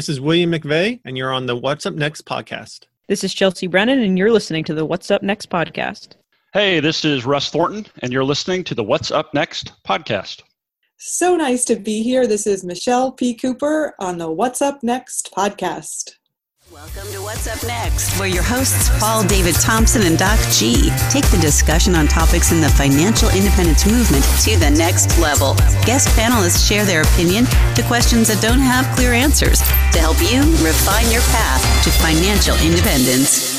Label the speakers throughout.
Speaker 1: This is William McVeigh, and you're on the What's Up Next podcast.
Speaker 2: This is Chelsea Brennan, and you're listening to the What's Up Next podcast.
Speaker 3: Hey, this is Russ Thornton, and you're listening to the What's Up Next podcast.
Speaker 4: So nice to be here. This is Michelle P. Cooper on the What's Up Next podcast.
Speaker 5: Welcome to What's Up Next, where your hosts, Paul David Thompson and Doc G, take the discussion on topics in the financial independence movement to the next level. Guest panelists share their opinion to questions that don't have clear answers to help you refine your path to financial independence.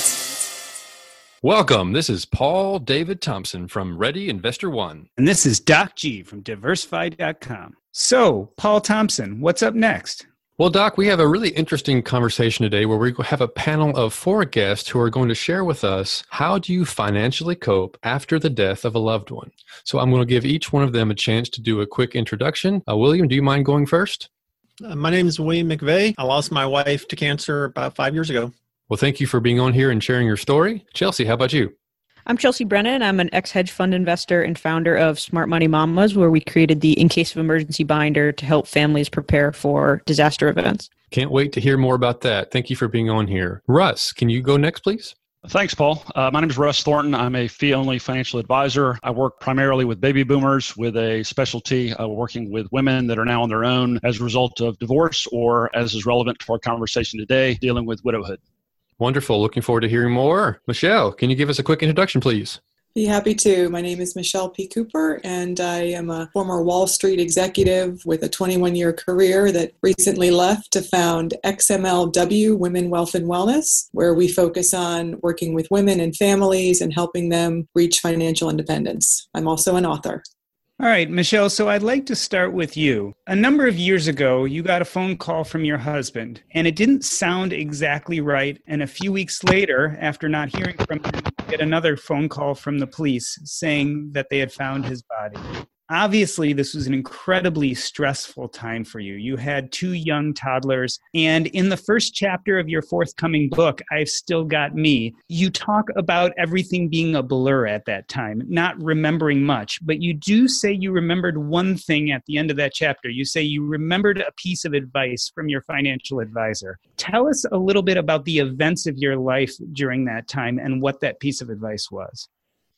Speaker 6: Welcome. This is Paul David Thompson from Ready Investor One.
Speaker 7: And this is Doc G from diversify.com. So, Paul Thompson, what's up next?
Speaker 6: Well, Doc, we have a really interesting conversation today where we have a panel of four guests who are going to share with us how do you financially cope after the death of a loved one. So I'm going to give each one of them a chance to do a quick introduction. Uh, William, do you mind going first?
Speaker 1: Uh, my name is William McVeigh. I lost my wife to cancer about five years ago.
Speaker 6: Well, thank you for being on here and sharing your story. Chelsea, how about you?
Speaker 2: I'm Chelsea Brennan. I'm an ex hedge fund investor and founder of Smart Money Mamas, where we created the In Case of Emergency binder to help families prepare for disaster events.
Speaker 6: Can't wait to hear more about that. Thank you for being on here. Russ, can you go next, please?
Speaker 3: Thanks, Paul. Uh, my name is Russ Thornton. I'm a fee only financial advisor. I work primarily with baby boomers with a specialty uh, working with women that are now on their own as a result of divorce or, as is relevant to our conversation today, dealing with widowhood.
Speaker 6: Wonderful. Looking forward to hearing more. Michelle, can you give us a quick introduction, please?
Speaker 4: Be happy to. My name is Michelle P. Cooper, and I am a former Wall Street executive with a 21 year career that recently left to found XMLW Women, Wealth, and Wellness, where we focus on working with women and families and helping them reach financial independence. I'm also an author.
Speaker 7: All right, Michelle, so I'd like to start with you. A number of years ago, you got a phone call from your husband, and it didn't sound exactly right. And a few weeks later, after not hearing from him, you get another phone call from the police saying that they had found his body. Obviously, this was an incredibly stressful time for you. You had two young toddlers. And in the first chapter of your forthcoming book, I've Still Got Me, you talk about everything being a blur at that time, not remembering much. But you do say you remembered one thing at the end of that chapter. You say you remembered a piece of advice from your financial advisor. Tell us a little bit about the events of your life during that time and what that piece of advice was.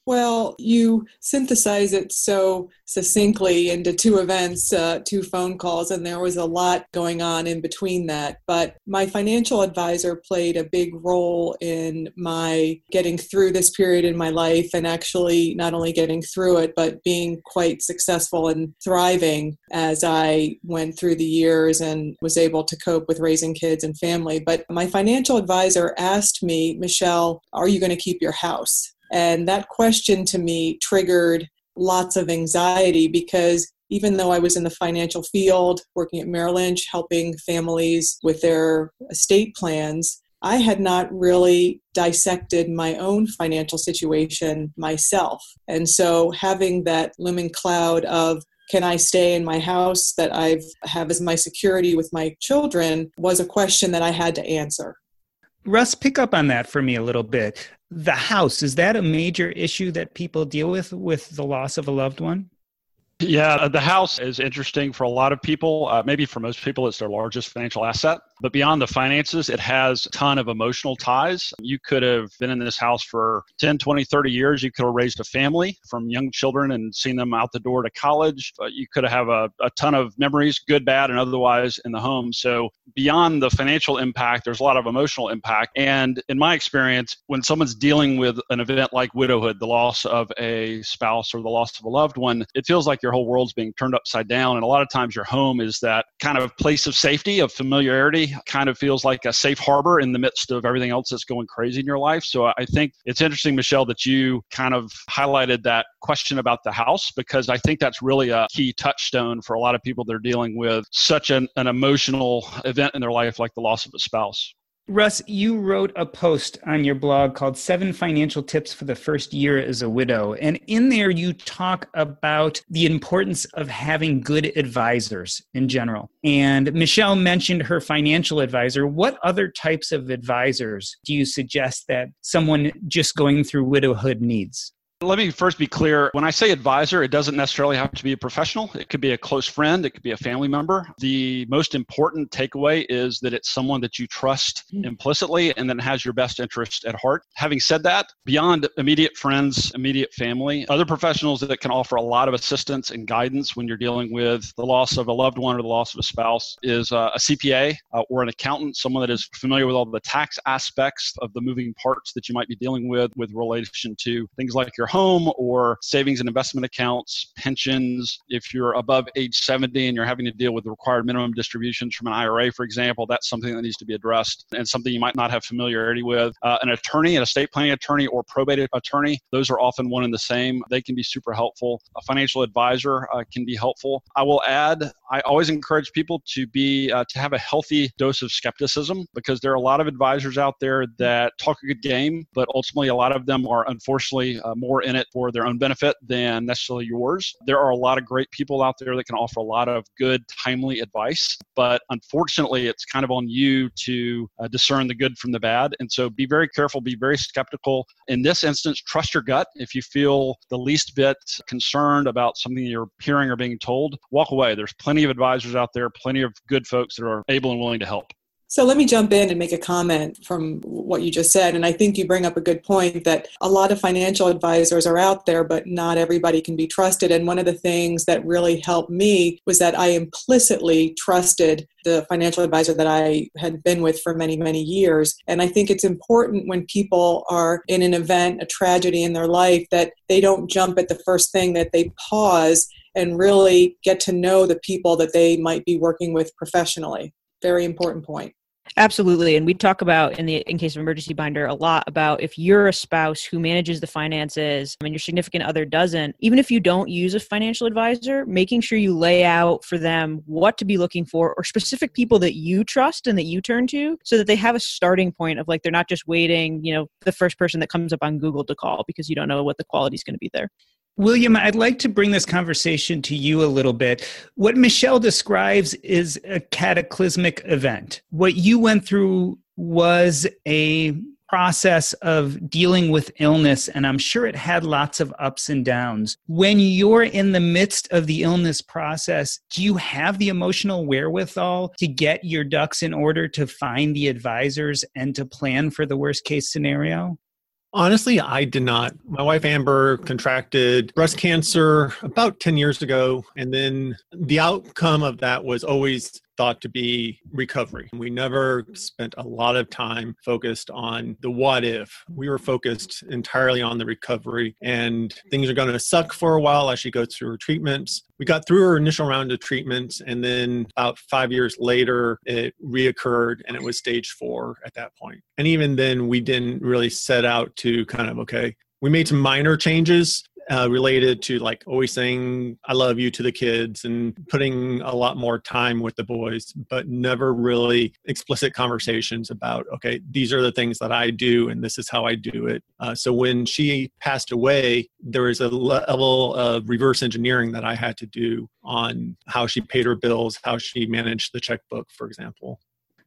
Speaker 4: Well, you synthesize it so succinctly into two events, uh, two phone calls, and there was a lot going on in between that. But my financial advisor played a big role in my getting through this period in my life and actually not only getting through it, but being quite successful and thriving as I went through the years and was able to cope with raising kids and family. But my financial advisor asked me, Michelle, are you going to keep your house? And that question to me triggered lots of anxiety because even though I was in the financial field, working at Merrill Lynch, helping families with their estate plans, I had not really dissected my own financial situation myself. And so having that looming cloud of can I stay in my house that I have as my security with my children was a question that I had to answer.
Speaker 7: Russ, pick up on that for me a little bit. The house, is that a major issue that people deal with with the loss of a loved one?
Speaker 3: Yeah, the house is interesting for a lot of people. Uh, maybe for most people, it's their largest financial asset. But beyond the finances, it has a ton of emotional ties. You could have been in this house for 10, 20, 30 years. You could have raised a family from young children and seen them out the door to college. You could have a, a ton of memories, good, bad, and otherwise, in the home. So beyond the financial impact, there's a lot of emotional impact. And in my experience, when someone's dealing with an event like widowhood, the loss of a spouse or the loss of a loved one, it feels like your whole world's being turned upside down. And a lot of times your home is that kind of place of safety, of familiarity, kind of feels like a safe harbor in the midst of everything else that's going crazy in your life. So I think it's interesting, Michelle, that you kind of highlighted that question about the house because I think that's really a key touchstone for a lot of people that are dealing with such an, an emotional event in their life like the loss of a spouse.
Speaker 7: Russ, you wrote a post on your blog called Seven Financial Tips for the First Year as a Widow. And in there, you talk about the importance of having good advisors in general. And Michelle mentioned her financial advisor. What other types of advisors do you suggest that someone just going through widowhood needs?
Speaker 3: Let me first be clear. When I say advisor, it doesn't necessarily have to be a professional. It could be a close friend, it could be a family member. The most important takeaway is that it's someone that you trust hmm. implicitly and that has your best interest at heart. Having said that, beyond immediate friends, immediate family, other professionals that can offer a lot of assistance and guidance when you're dealing with the loss of a loved one or the loss of a spouse is uh, a CPA uh, or an accountant, someone that is familiar with all the tax aspects of the moving parts that you might be dealing with with relation to things like your home or savings and investment accounts, pensions. If you're above age 70 and you're having to deal with the required minimum distributions from an IRA, for example, that's something that needs to be addressed and something you might not have familiarity with. Uh, an attorney, an estate planning attorney, or probate attorney, those are often one and the same. They can be super helpful. A financial advisor uh, can be helpful. I will add, I always encourage people to be uh, to have a healthy dose of skepticism because there are a lot of advisors out there that talk a good game, but ultimately a lot of them are unfortunately uh, in it for their own benefit than necessarily yours. There are a lot of great people out there that can offer a lot of good, timely advice, but unfortunately, it's kind of on you to uh, discern the good from the bad. And so be very careful, be very skeptical. In this instance, trust your gut. If you feel the least bit concerned about something you're hearing or being told, walk away. There's plenty of advisors out there, plenty of good folks that are able and willing to help.
Speaker 4: So let me jump in and make a comment from what you just said. And I think you bring up a good point that a lot of financial advisors are out there, but not everybody can be trusted. And one of the things that really helped me was that I implicitly trusted the financial advisor that I had been with for many, many years. And I think it's important when people are in an event, a tragedy in their life, that they don't jump at the first thing, that they pause and really get to know the people that they might be working with professionally. Very important point.
Speaker 2: Absolutely. And we talk about in the in case of emergency binder a lot about if you're a spouse who manages the finances and your significant other doesn't, even if you don't use a financial advisor, making sure you lay out for them what to be looking for or specific people that you trust and that you turn to so that they have a starting point of like they're not just waiting, you know, the first person that comes up on Google to call because you don't know what the quality is going to be there.
Speaker 7: William, I'd like to bring this conversation to you a little bit. What Michelle describes is a cataclysmic event. What you went through was a process of dealing with illness, and I'm sure it had lots of ups and downs. When you're in the midst of the illness process, do you have the emotional wherewithal to get your ducks in order to find the advisors and to plan for the worst case scenario?
Speaker 1: Honestly, I did not. My wife Amber contracted breast cancer about 10 years ago. And then the outcome of that was always thought to be recovery. We never spent a lot of time focused on the what if. We were focused entirely on the recovery, and things are going to suck for a while as she goes through her treatments. We got through her initial round of treatments, and then about five years later, it reoccurred, and it was stage four at that point. And even then, we didn't really set out to kind of, okay, we made some minor changes uh, related to like always saying I love you to the kids and putting a lot more time with the boys, but never really explicit conversations about, okay, these are the things that I do and this is how I do it. Uh, so when she passed away, there was a level of reverse engineering that I had to do on how she paid her bills, how she managed the checkbook, for example.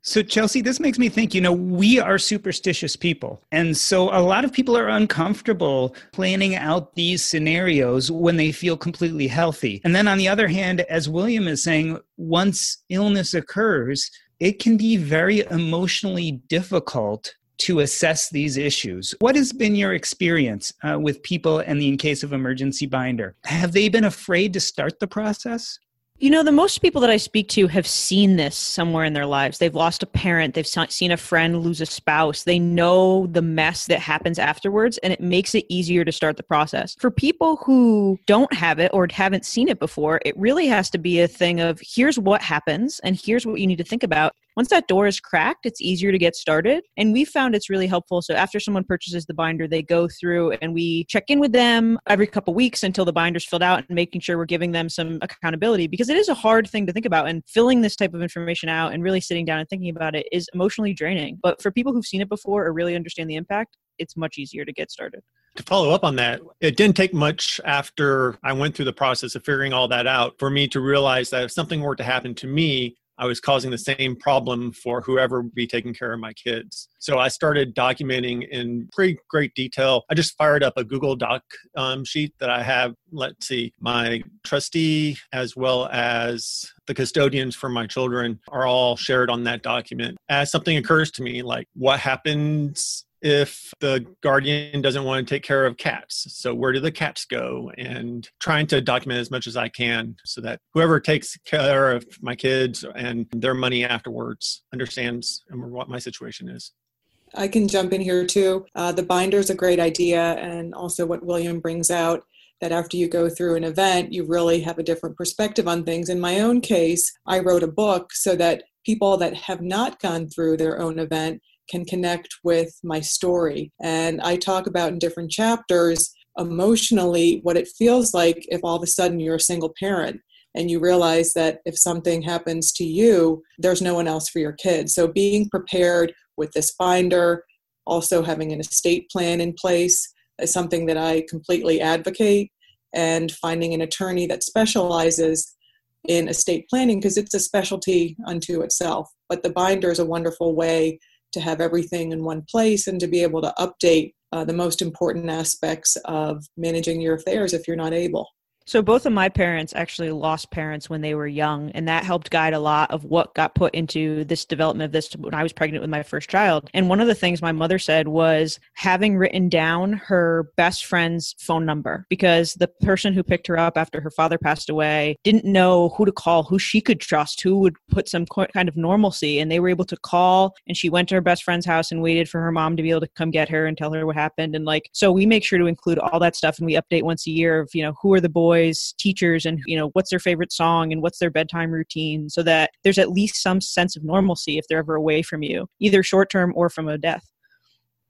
Speaker 7: So, Chelsea, this makes me think you know, we are superstitious people. And so a lot of people are uncomfortable planning out these scenarios when they feel completely healthy. And then on the other hand, as William is saying, once illness occurs, it can be very emotionally difficult to assess these issues. What has been your experience uh, with people and the in case of emergency binder? Have they been afraid to start the process?
Speaker 2: You know, the most people that I speak to have seen this somewhere in their lives. They've lost a parent, they've seen a friend lose a spouse. They know the mess that happens afterwards, and it makes it easier to start the process. For people who don't have it or haven't seen it before, it really has to be a thing of here's what happens, and here's what you need to think about once that door is cracked, it's easier to get started. And we found it's really helpful. So after someone purchases the binder, they go through and we check in with them every couple weeks until the binder's filled out and making sure we're giving them some accountability because it is a hard thing to think about. And filling this type of information out and really sitting down and thinking about it is emotionally draining. But for people who've seen it before or really understand the impact, it's much easier to get started.
Speaker 1: To follow up on that, it didn't take much after I went through the process of figuring all that out for me to realize that if something were to happen to me, I was causing the same problem for whoever would be taking care of my kids. So I started documenting in pretty great detail. I just fired up a Google Doc um, sheet that I have, let's see, my trustee as well as the custodians for my children are all shared on that document. As something occurs to me, like what happens if the guardian doesn't want to take care of cats. So, where do the cats go? And trying to document as much as I can so that whoever takes care of my kids and their money afterwards understands what my situation is.
Speaker 4: I can jump in here too. Uh, the binder is a great idea, and also what William brings out that after you go through an event, you really have a different perspective on things. In my own case, I wrote a book so that people that have not gone through their own event can connect with my story. And I talk about in different chapters emotionally what it feels like if all of a sudden you're a single parent and you realize that if something happens to you, there's no one else for your kids. So being prepared with this binder, also having an estate plan in place is something that I completely advocate, and finding an attorney that specializes in estate planning because it's a specialty unto itself. But the binder is a wonderful way to have everything in one place and to be able to update uh, the most important aspects of managing your affairs if you're not able.
Speaker 2: So both of my parents actually lost parents when they were young, and that helped guide a lot of what got put into this development of this when I was pregnant with my first child. And one of the things my mother said was having written down her best friend's phone number because the person who picked her up after her father passed away didn't know who to call, who she could trust, who would put some kind of normalcy, and they were able to call. And she went to her best friend's house and waited for her mom to be able to come get her and tell her what happened. And like, so we make sure to include all that stuff, and we update once a year of you know who are the boys boys teachers and you know what's their favorite song and what's their bedtime routine so that there's at least some sense of normalcy if they're ever away from you either short term or from a death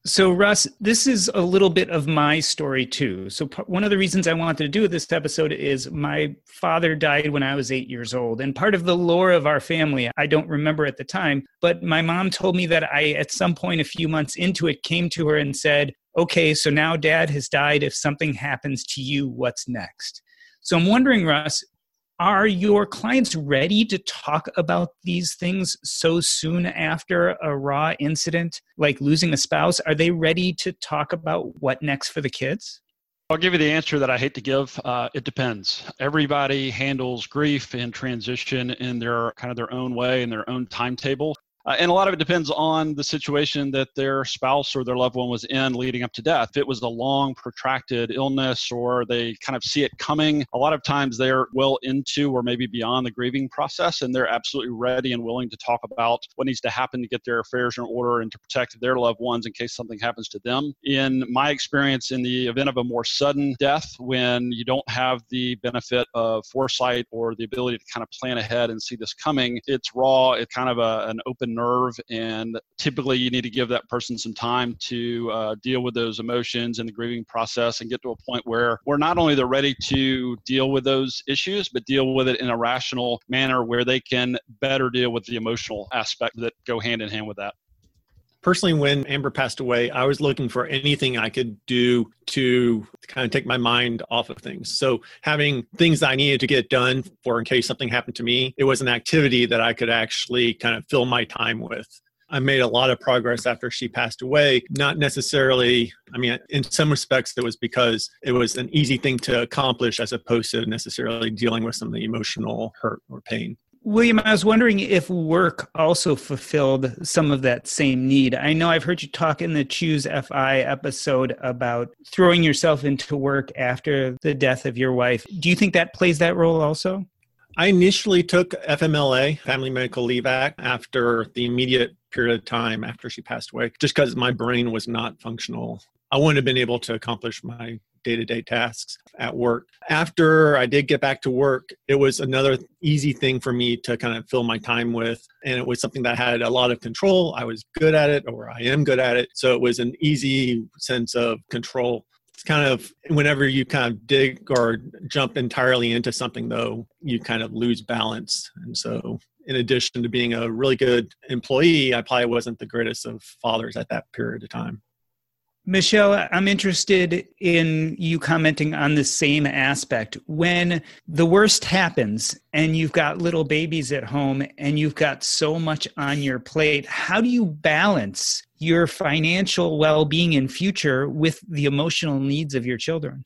Speaker 7: so, Russ, this is a little bit of my story too. So, one of the reasons I wanted to do this episode is my father died when I was eight years old. And part of the lore of our family, I don't remember at the time, but my mom told me that I, at some point a few months into it, came to her and said, Okay, so now dad has died. If something happens to you, what's next? So I'm wondering, Russ, are your clients ready to talk about these things so soon after a raw incident like losing a spouse? Are they ready to talk about what next for the kids?
Speaker 3: I'll give you the answer that I hate to give. Uh, it depends. Everybody handles grief and transition in their kind of their own way and their own timetable. Uh, and a lot of it depends on the situation that their spouse or their loved one was in leading up to death. If it was a long, protracted illness or they kind of see it coming, a lot of times they're well into or maybe beyond the grieving process and they're absolutely ready and willing to talk about what needs to happen to get their affairs in order and to protect their loved ones in case something happens to them. In my experience, in the event of a more sudden death, when you don't have the benefit of foresight or the ability to kind of plan ahead and see this coming, it's raw, it's kind of a, an open nerve and typically you need to give that person some time to uh, deal with those emotions and the grieving process and get to a point where we're not only they're ready to deal with those issues but deal with it in a rational manner where they can better deal with the emotional aspect that go hand in hand with that
Speaker 1: personally when amber passed away i was looking for anything i could do to kind of take my mind off of things so having things i needed to get done for in case something happened to me it was an activity that i could actually kind of fill my time with I made a lot of progress after she passed away. Not necessarily, I mean, in some respects, it was because it was an easy thing to accomplish as opposed to necessarily dealing with some of the emotional hurt or pain
Speaker 7: William, I was wondering if work also fulfilled some of that same need. I know I've heard you talk in the Choose FI episode about throwing yourself into work after the death of your wife. Do you think that plays that role also?
Speaker 1: I initially took FMLA, Family Medical Leave Act, after the immediate period of time after she passed away, just because my brain was not functional. I wouldn't have been able to accomplish my day to day tasks at work. After I did get back to work, it was another easy thing for me to kind of fill my time with. And it was something that had a lot of control. I was good at it, or I am good at it. So it was an easy sense of control. It's kind of whenever you kind of dig or jump entirely into something, though, you kind of lose balance. And so in addition to being a really good employee, I probably wasn't the greatest of fathers at that period of time.
Speaker 7: Michelle, I'm interested in you commenting on the same aspect. When the worst happens and you've got little babies at home and you've got so much on your plate, how do you balance your financial well being and future with the emotional needs of your children?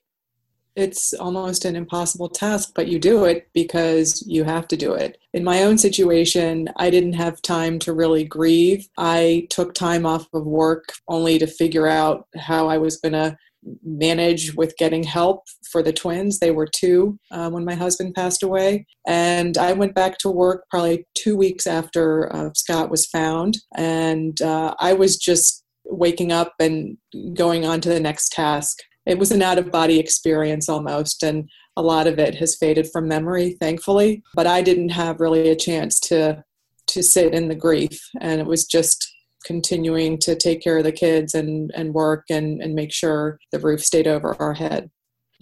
Speaker 4: It's almost an impossible task, but you do it because you have to do it. In my own situation, I didn't have time to really grieve. I took time off of work only to figure out how I was going to manage with getting help for the twins. They were two uh, when my husband passed away. And I went back to work probably two weeks after uh, Scott was found. And uh, I was just waking up and going on to the next task it was an out of body experience almost and a lot of it has faded from memory thankfully but i didn't have really a chance to to sit in the grief and it was just continuing to take care of the kids and and work and and make sure the roof stayed over our head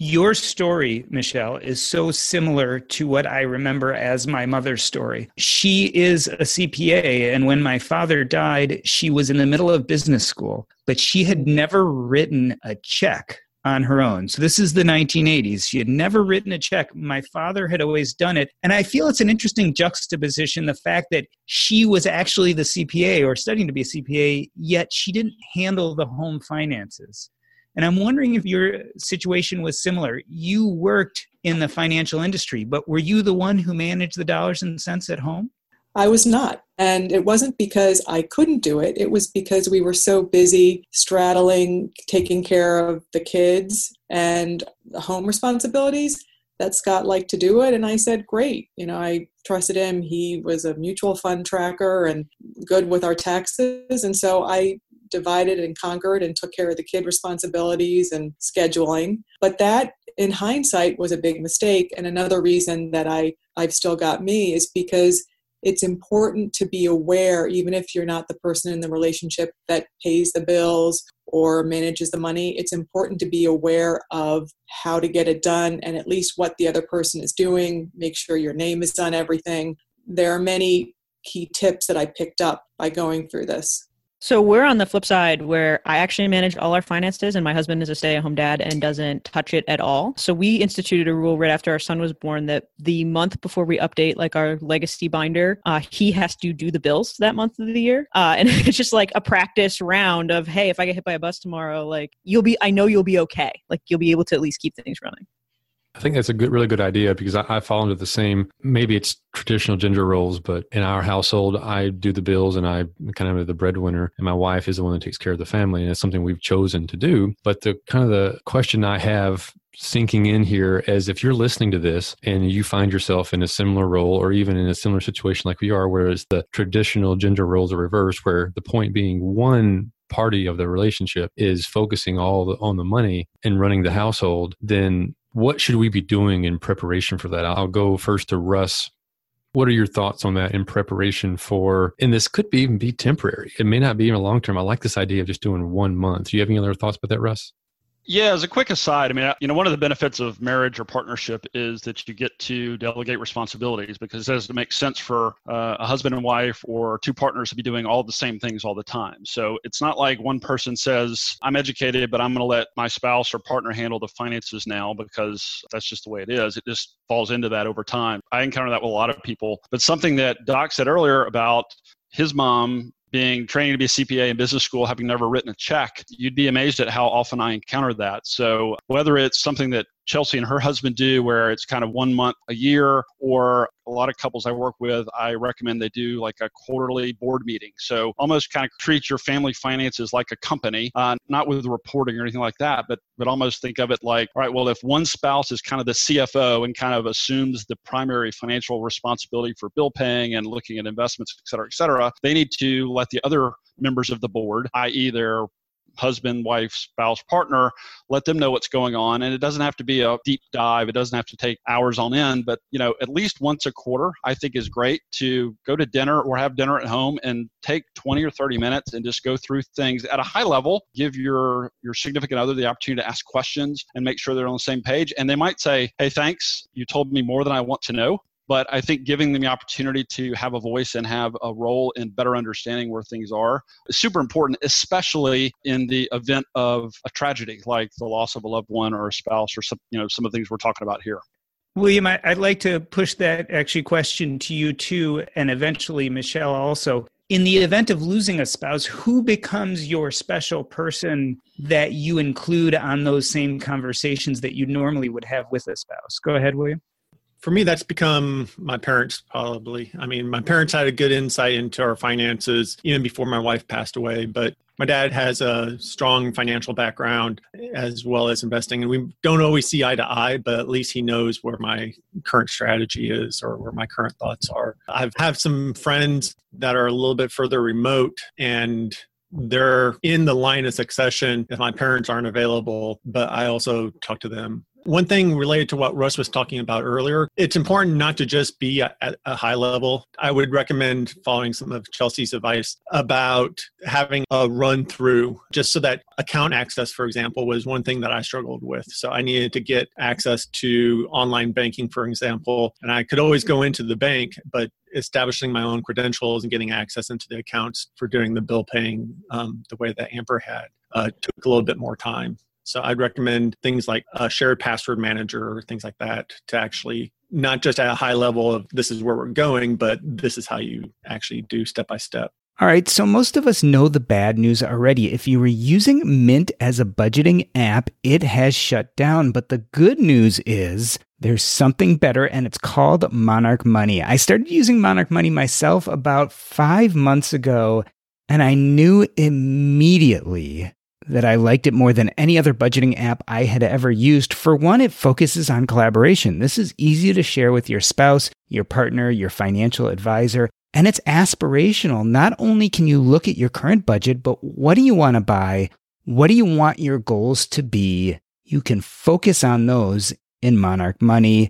Speaker 7: your story, Michelle, is so similar to what I remember as my mother's story. She is a CPA, and when my father died, she was in the middle of business school, but she had never written a check on her own. So this is the 1980s. She had never written a check. My father had always done it. And I feel it's an interesting juxtaposition the fact that she was actually the CPA or studying to be a CPA, yet she didn't handle the home finances. And I'm wondering if your situation was similar. You worked in the financial industry, but were you the one who managed the dollars and cents at home?
Speaker 4: I was not. And it wasn't because I couldn't do it, it was because we were so busy straddling taking care of the kids and home responsibilities that Scott liked to do it. And I said, Great. You know, I trusted him. He was a mutual fund tracker and good with our taxes. And so I divided and conquered and took care of the kid responsibilities and scheduling. But that in hindsight was a big mistake. And another reason that I, I've still got me is because it's important to be aware, even if you're not the person in the relationship that pays the bills or manages the money, it's important to be aware of how to get it done and at least what the other person is doing. Make sure your name is on everything. There are many key tips that I picked up by going through this.
Speaker 2: So we're on the flip side where I actually manage all our finances and my husband is a stay-at-home dad and doesn't touch it at all. So we instituted a rule right after our son was born that the month before we update like our legacy binder, uh, he has to do the bills that month of the year. Uh, and it's just like a practice round of, hey, if I get hit by a bus tomorrow, like you'll be, I know you'll be okay. Like you'll be able to at least keep things running.
Speaker 6: I think that's a good, really good idea because I, I, fall into the same. Maybe it's traditional gender roles, but in our household, I do the bills and I kind of the breadwinner, and my wife is the one that takes care of the family, and it's something we've chosen to do. But the kind of the question I have sinking in here as if you're listening to this and you find yourself in a similar role or even in a similar situation like we are, whereas the traditional gender roles are reversed, where the point being one party of the relationship is focusing all the, on the money and running the household, then what should we be doing in preparation for that? I'll go first to Russ. What are your thoughts on that in preparation for? And this could be even be temporary. It may not be even long term. I like this idea of just doing one month. Do you have any other thoughts about that, Russ?
Speaker 3: Yeah, as a quick aside, I mean, you know, one of the benefits of marriage or partnership is that you get to delegate responsibilities because it doesn't make sense for uh, a husband and wife or two partners to be doing all the same things all the time. So it's not like one person says, I'm educated, but I'm going to let my spouse or partner handle the finances now because that's just the way it is. It just falls into that over time. I encounter that with a lot of people. But something that Doc said earlier about his mom being training to be a CPA in business school, having never written a check, you'd be amazed at how often I encounter that. So whether it's something that Chelsea and her husband do, where it's kind of one month a year, or a lot of couples I work with, I recommend they do like a quarterly board meeting. So almost kind of treat your family finances like a company, uh, not with reporting or anything like that, but but almost think of it like, all right, well, if one spouse is kind of the CFO and kind of assumes the primary financial responsibility for bill paying and looking at investments, et cetera, et cetera, they need to let the other members of the board, i.e., their husband, wife, spouse, partner, let them know what's going on. And it doesn't have to be a deep dive. It doesn't have to take hours on end, but you know, at least once a quarter, I think is great to go to dinner or have dinner at home and take 20 or 30 minutes and just go through things at a high level, give your your significant other the opportunity to ask questions and make sure they're on the same page. And they might say, Hey, thanks. You told me more than I want to know but I think giving them the opportunity to have a voice and have a role in better understanding where things are is super important, especially in the event of a tragedy like the loss of a loved one or a spouse or some, you know, some of the things we're talking about here.
Speaker 7: William, I'd like to push that actually question to you too, and eventually Michelle also. In the event of losing a spouse, who becomes your special person that you include on those same conversations that you normally would have with a spouse? Go ahead, William
Speaker 1: for me that's become my parents probably. I mean my parents had a good insight into our finances even before my wife passed away but my dad has a strong financial background as well as investing and we don't always see eye to eye but at least he knows where my current strategy is or where my current thoughts are. I've have some friends that are a little bit further remote and they're in the line of succession if my parents aren't available but i also talk to them one thing related to what Russ was talking about earlier, it's important not to just be at a high level. I would recommend following some of Chelsea's advice about having a run through, just so that account access, for example, was one thing that I struggled with. So I needed to get access to online banking, for example, and I could always go into the bank, but establishing my own credentials and getting access into the accounts for doing the bill paying um, the way that Amber had uh, took a little bit more time. So I'd recommend things like a shared password manager or things like that to actually not just at a high level of this is where we're going, but this is how you actually do step by step.
Speaker 8: All right, so most of us know the bad news already. If you were using Mint as a budgeting app, it has shut down. But the good news is there's something better, and it's called Monarch Money. I started using Monarch Money myself about five months ago, and I knew immediately that I liked it more than any other budgeting app I had ever used. For one, it focuses on collaboration. This is easy to share with your spouse, your partner, your financial advisor, and it's aspirational. Not only can you look at your current budget, but what do you want to buy? What do you want your goals to be? You can focus on those in Monarch Money.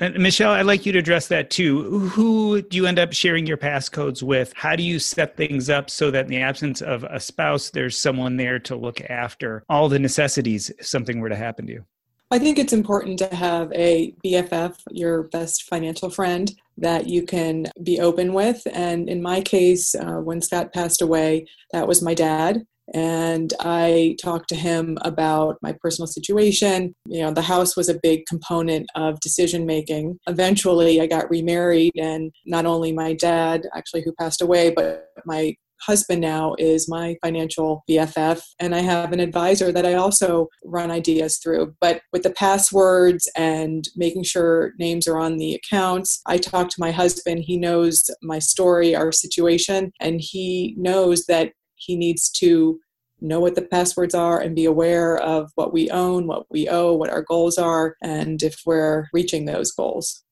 Speaker 7: And Michelle, I'd like you to address that too. Who do you end up sharing your passcodes with? How do you set things up so that in the absence of a spouse, there's someone there to look after all the necessities if something were to happen to you?
Speaker 4: I think it's important to have a BFF, your best financial friend, that you can be open with. And in my case, uh, when Scott passed away, that was my dad and I talked to him about my personal situation. You know, the house was a big component of decision making. Eventually, I got remarried, and not only my dad, actually, who passed away, but my husband now is my financial BFF, and I have an advisor that I also run ideas through. But with the passwords and making sure names are on the accounts, I talk to my husband. He knows my story, our situation, and he knows that he needs to know what the passwords are and be aware of what we own, what we owe, what our goals are, and if we're reaching those goals.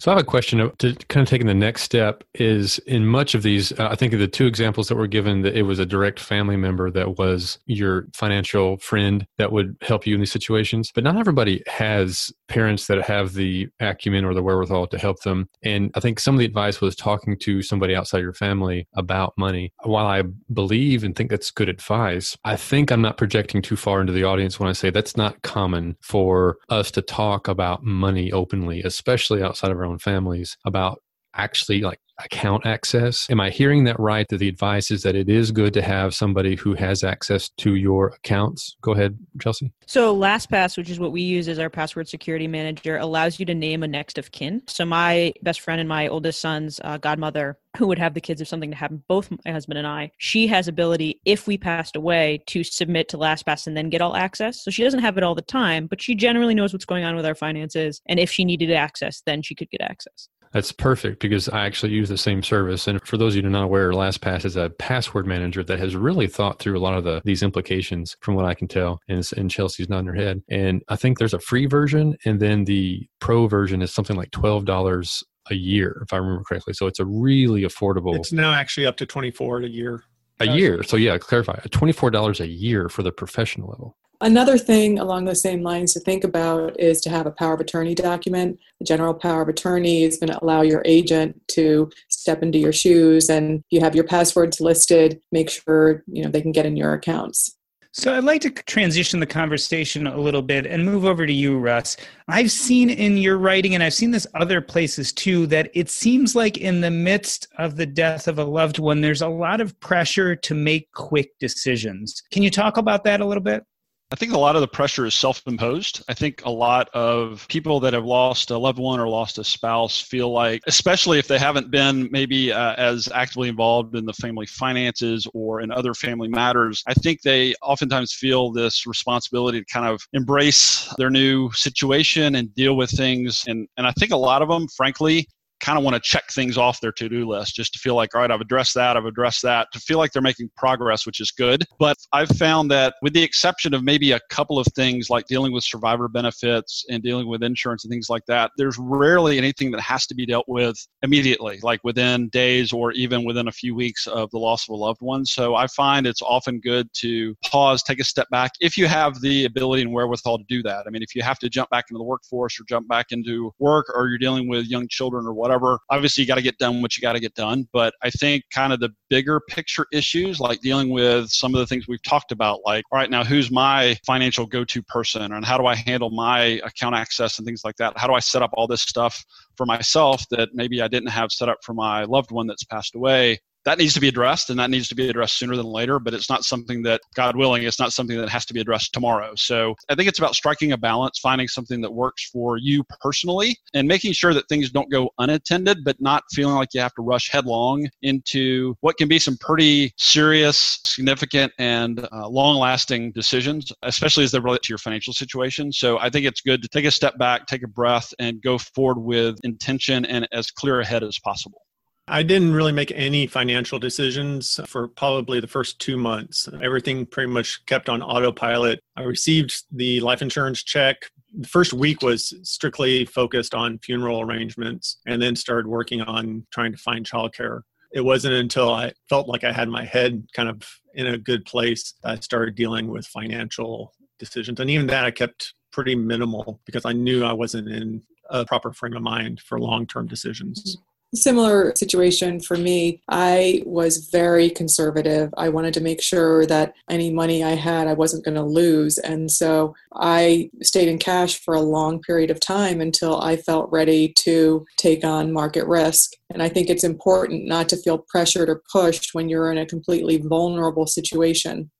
Speaker 6: So I have a question to kind of taking the next step is in much of these, uh, I think of the two examples that were given that it was a direct family member that was your financial friend that would help you in these situations. But not everybody has parents that have the acumen or the wherewithal to help them. And I think some of the advice was talking to somebody outside your family about money. While I believe and think that's good advice, I think I'm not projecting too far into the audience when I say that's not common for us to talk about money openly, especially outside of our own families about actually like account access. Am I hearing that right? That the advice is that it is good to have somebody who has access to your accounts? Go ahead, Chelsea.
Speaker 2: So, LastPass, which is what we use as our password security manager, allows you to name a next of kin. So, my best friend and my oldest son's uh, godmother, who would have the kids if something to happen, both my husband and I, she has ability, if we passed away, to submit to LastPass and then get all access. So, she doesn't have it all the time, but she generally knows what's going on with our finances. And if she needed access, then she could get access.
Speaker 6: That's perfect because I actually use the same service. And for those of you who are not aware, LastPass is a password manager that has really thought through a lot of the these implications from what I can tell. And, and Chelsea's nodding her head. And I think there's a free version and then the pro version is something like $12 a year, if I remember correctly. So it's a really affordable.
Speaker 1: It's now actually up to 24 a year.
Speaker 6: A year. So yeah, clarify. $24 a year for the professional level.
Speaker 4: Another thing along those same lines to think about is to have a power of attorney document. The general power of attorney is going to allow your agent to step into your shoes and you have your passwords listed, make sure, you know, they can get in your accounts.
Speaker 7: So I'd like to transition the conversation a little bit and move over to you, Russ. I've seen in your writing, and I've seen this other places too, that it seems like in the midst of the death of a loved one, there's a lot of pressure to make quick decisions. Can you talk about that a little bit?
Speaker 3: I think a lot of the pressure is self imposed. I think a lot of people that have lost a loved one or lost a spouse feel like, especially if they haven't been maybe uh, as actively involved in the family finances or in other family matters, I think they oftentimes feel this responsibility to kind of embrace their new situation and deal with things. And, and I think a lot of them, frankly, kind of want to check things off their to-do list just to feel like all right i've addressed that i've addressed that to feel like they're making progress which is good. But i've found that with the exception of maybe a couple of things like dealing with survivor benefits and dealing with insurance and things like that there's rarely anything that has to be dealt with immediately like within days or even within a few weeks of the loss of a loved one. So i find it's often good to pause take a step back if you have the ability and wherewithal to do that. I mean if you have to jump back into the workforce or jump back into work or you're dealing with young children or whatever whatever. Obviously, you got to get done what you got to get done. But I think kind of the bigger picture issues, like dealing with some of the things we've talked about, like, all right, now who's my financial go to person? And how do I handle my account access and things like that? How do I set up all this stuff for myself that maybe I didn't have set up for my loved one that's passed away? That needs to be addressed and that needs to be addressed sooner than later but it's not something that god willing it's not something that has to be addressed tomorrow. So i think it's about striking a balance finding something that works for you personally and making sure that things don't go unattended but not feeling like you have to rush headlong into what can be some pretty serious significant and uh, long lasting decisions especially as they relate to your financial situation. So i think it's good to take a step back take a breath and go forward with intention and as clear ahead as possible
Speaker 1: I didn't really make any financial decisions for probably the first two months. Everything pretty much kept on autopilot. I received the life insurance check. The first week was strictly focused on funeral arrangements and then started working on trying to find childcare. It wasn't until I felt like I had my head kind of in a good place I started dealing with financial decisions. And even that I kept pretty minimal because I knew I wasn't in a proper frame of mind for long term decisions.
Speaker 4: Similar situation for me. I was very conservative. I wanted to make sure that any money I had, I wasn't going to lose. And so I stayed in cash for a long period of time until I felt ready to take on market risk. And I think it's important not to feel pressured or pushed when you're in a completely vulnerable situation.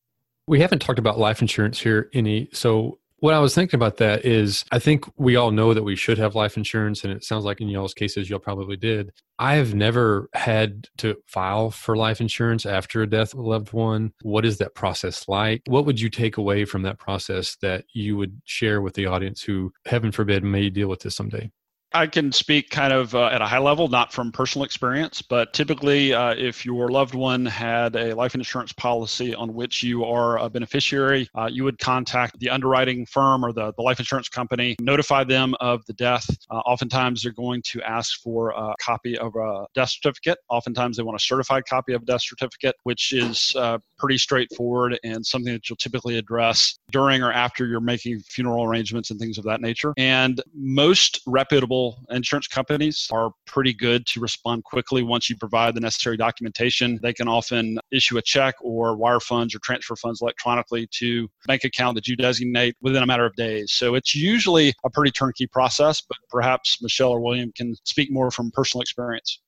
Speaker 6: We haven't talked about life insurance here any. So what I was thinking about that is I think we all know that we should have life insurance, and it sounds like in y'all's cases, y'all probably did. I have never had to file for life insurance after a death of a loved one. What is that process like? What would you take away from that process that you would share with the audience who, heaven forbid, may deal with this someday?
Speaker 3: I can speak kind of uh, at a high level, not from personal experience, but typically, uh, if your loved one had a life insurance policy on which you are a beneficiary, uh, you would contact the underwriting firm or the, the life insurance company, notify them of the death. Uh, oftentimes, they're going to ask for a copy of a death certificate. Oftentimes, they want a certified copy of a death certificate, which is uh, pretty straightforward and something that you'll typically address during or after you're making funeral arrangements and things of that nature. And most reputable insurance companies are pretty good to respond quickly once you provide the necessary documentation. They can often issue a check or wire funds or transfer funds electronically to bank account that you designate within a matter of days. So it's usually a pretty turnkey process, but perhaps Michelle or William can speak more from personal experience.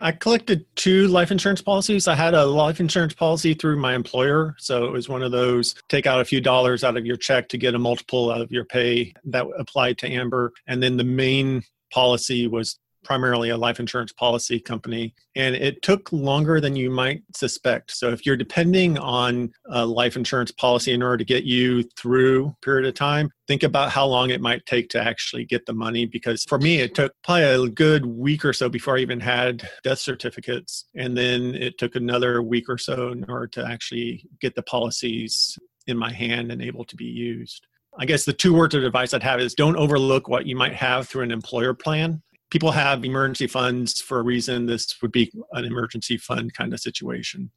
Speaker 1: I collected two life insurance policies. I had a life insurance policy through my employer. So it was one of those take out a few dollars out of your check to get a multiple out of your pay that applied to Amber. And then the main policy was primarily a life insurance policy company, and it took longer than you might suspect. So, if you're depending on a life insurance policy in order to get you through a period of time, think about how long it might take to actually get the money. Because for me, it took probably a good week or so before I even had death certificates, and then it took another week or so in order to actually get the policies in my hand and able to be used. I guess the two words of advice I'd have is don't overlook what you might have through an employer plan people have emergency funds for a reason. This would be an emergency fund kind of situation.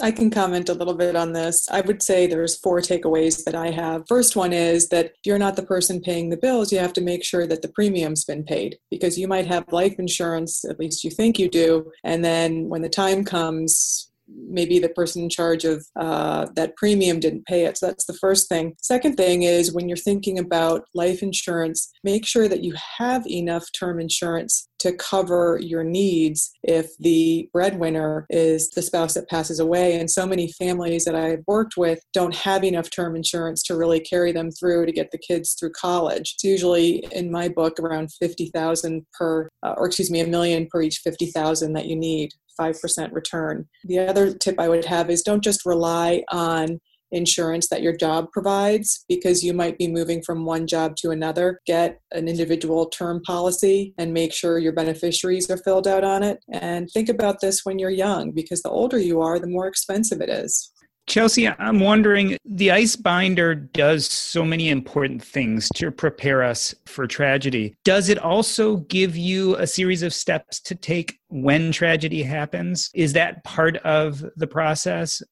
Speaker 4: I can comment a little bit on this. I would say there's four takeaways that I have. First one is that if you're not the person paying the bills, you have to make sure that the premium's been paid because you might have life insurance, at least you think you do, and then when the time comes, maybe the person in charge of uh, that premium didn't pay it. So that's the first thing. Second thing is when you're thinking about life insurance, make sure that you have enough term insurance to cover your needs if the breadwinner is the spouse that passes away. And so many families that I've worked with don't have enough term insurance to really carry them through to get the kids through college. It's usually in my book around 50,000 per, uh, or excuse me, a million per each 50,000 that you need. 5% return. The other tip I would have is don't just rely on insurance that your job provides because you might be moving from one job to another. Get an individual term policy and make sure your beneficiaries are filled out on it. And think about this when you're young because the older you are, the more expensive it is.
Speaker 7: Chelsea, I'm wondering the ICE binder does so many important things to prepare us for tragedy. Does it also give you a series of steps to take when tragedy happens? Is that part of the process?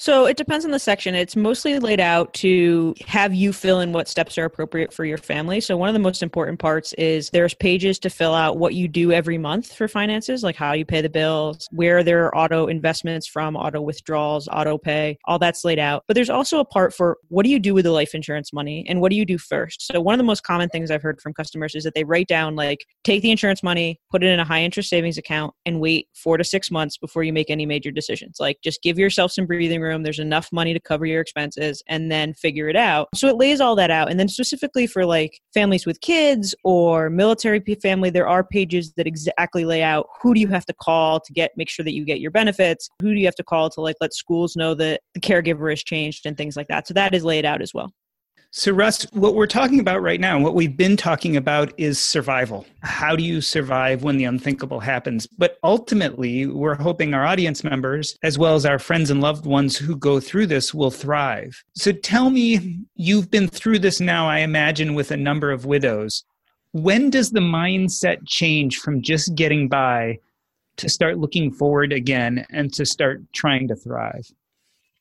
Speaker 2: So it depends on the section. It's mostly laid out to have you fill in what steps are appropriate for your family. So one of the most important parts is there's pages to fill out what you do every month for finances, like how you pay the bills, where there are auto investments from, auto withdrawals, auto pay, all that's laid out. But there's also a part for what do you do with the life insurance money and what do you do first? So one of the most common things I've heard from customers is that they write down like take the insurance money, put it in a high interest savings account and wait 4 to 6 months before you make any major decisions. Like just give yourself some breathing room room, there's enough money to cover your expenses, and then figure it out. So it lays all that out. And then specifically for like families with kids or military family, there are pages that exactly lay out who do you have to call to get make sure that you get your benefits, who do you have to call to like let schools know that the caregiver has changed and things like that. So that is laid out as well.
Speaker 7: So, Russ, what we're talking about right now, what we've been talking about is survival. How do you survive when the unthinkable happens? But ultimately, we're hoping our audience members, as well as our friends and loved ones who go through this, will thrive. So, tell me, you've been through this now, I imagine, with a number of widows. When does the mindset change from just getting by to start looking forward again and to start trying to thrive?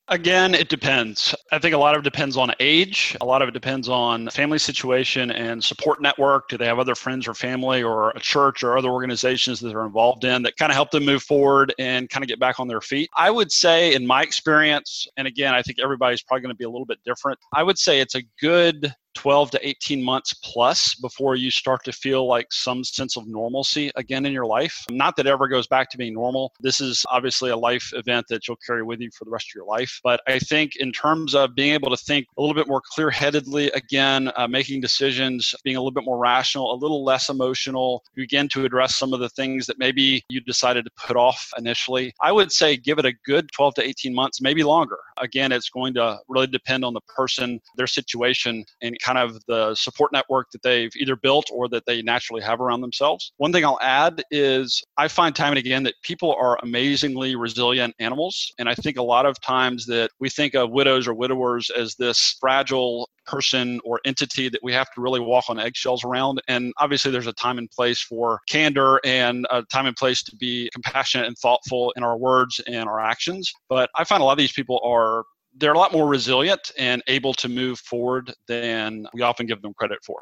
Speaker 3: Again, it depends. I think a lot of it depends on age. A lot of it depends on family situation and support network. Do they have other friends or family or a church or other organizations that they're involved in that kind of help them move forward and kind of get back on their feet? I would say, in my experience, and again, I think everybody's probably going to be a little bit different. I would say it's a good 12 to 18 months plus before you start to feel like some sense of normalcy again in your life. Not that it ever goes back to being normal. This is obviously a life event that you'll carry with you for the rest of your life. But I think in terms of being able to think a little bit more clear headedly again, uh, making decisions, being a little bit more rational, a little less emotional, begin to address some of the things that maybe you decided to put off initially. I would say give it a good 12 to 18 months, maybe longer. Again, it's going to really depend on the person, their situation, and kind of the support network that they've either built or that they naturally have around themselves. One thing I'll add is I find time and again that people are amazingly resilient animals. And I think a lot of times that we think of widows or widowers as this fragile person or entity that we have to really walk on eggshells around. And obviously, there's a time and place for candor and a time and place to be compassionate and thoughtful in our words and our actions. But I find a lot of these people are they're a lot more resilient and able to move forward than we often give them credit for.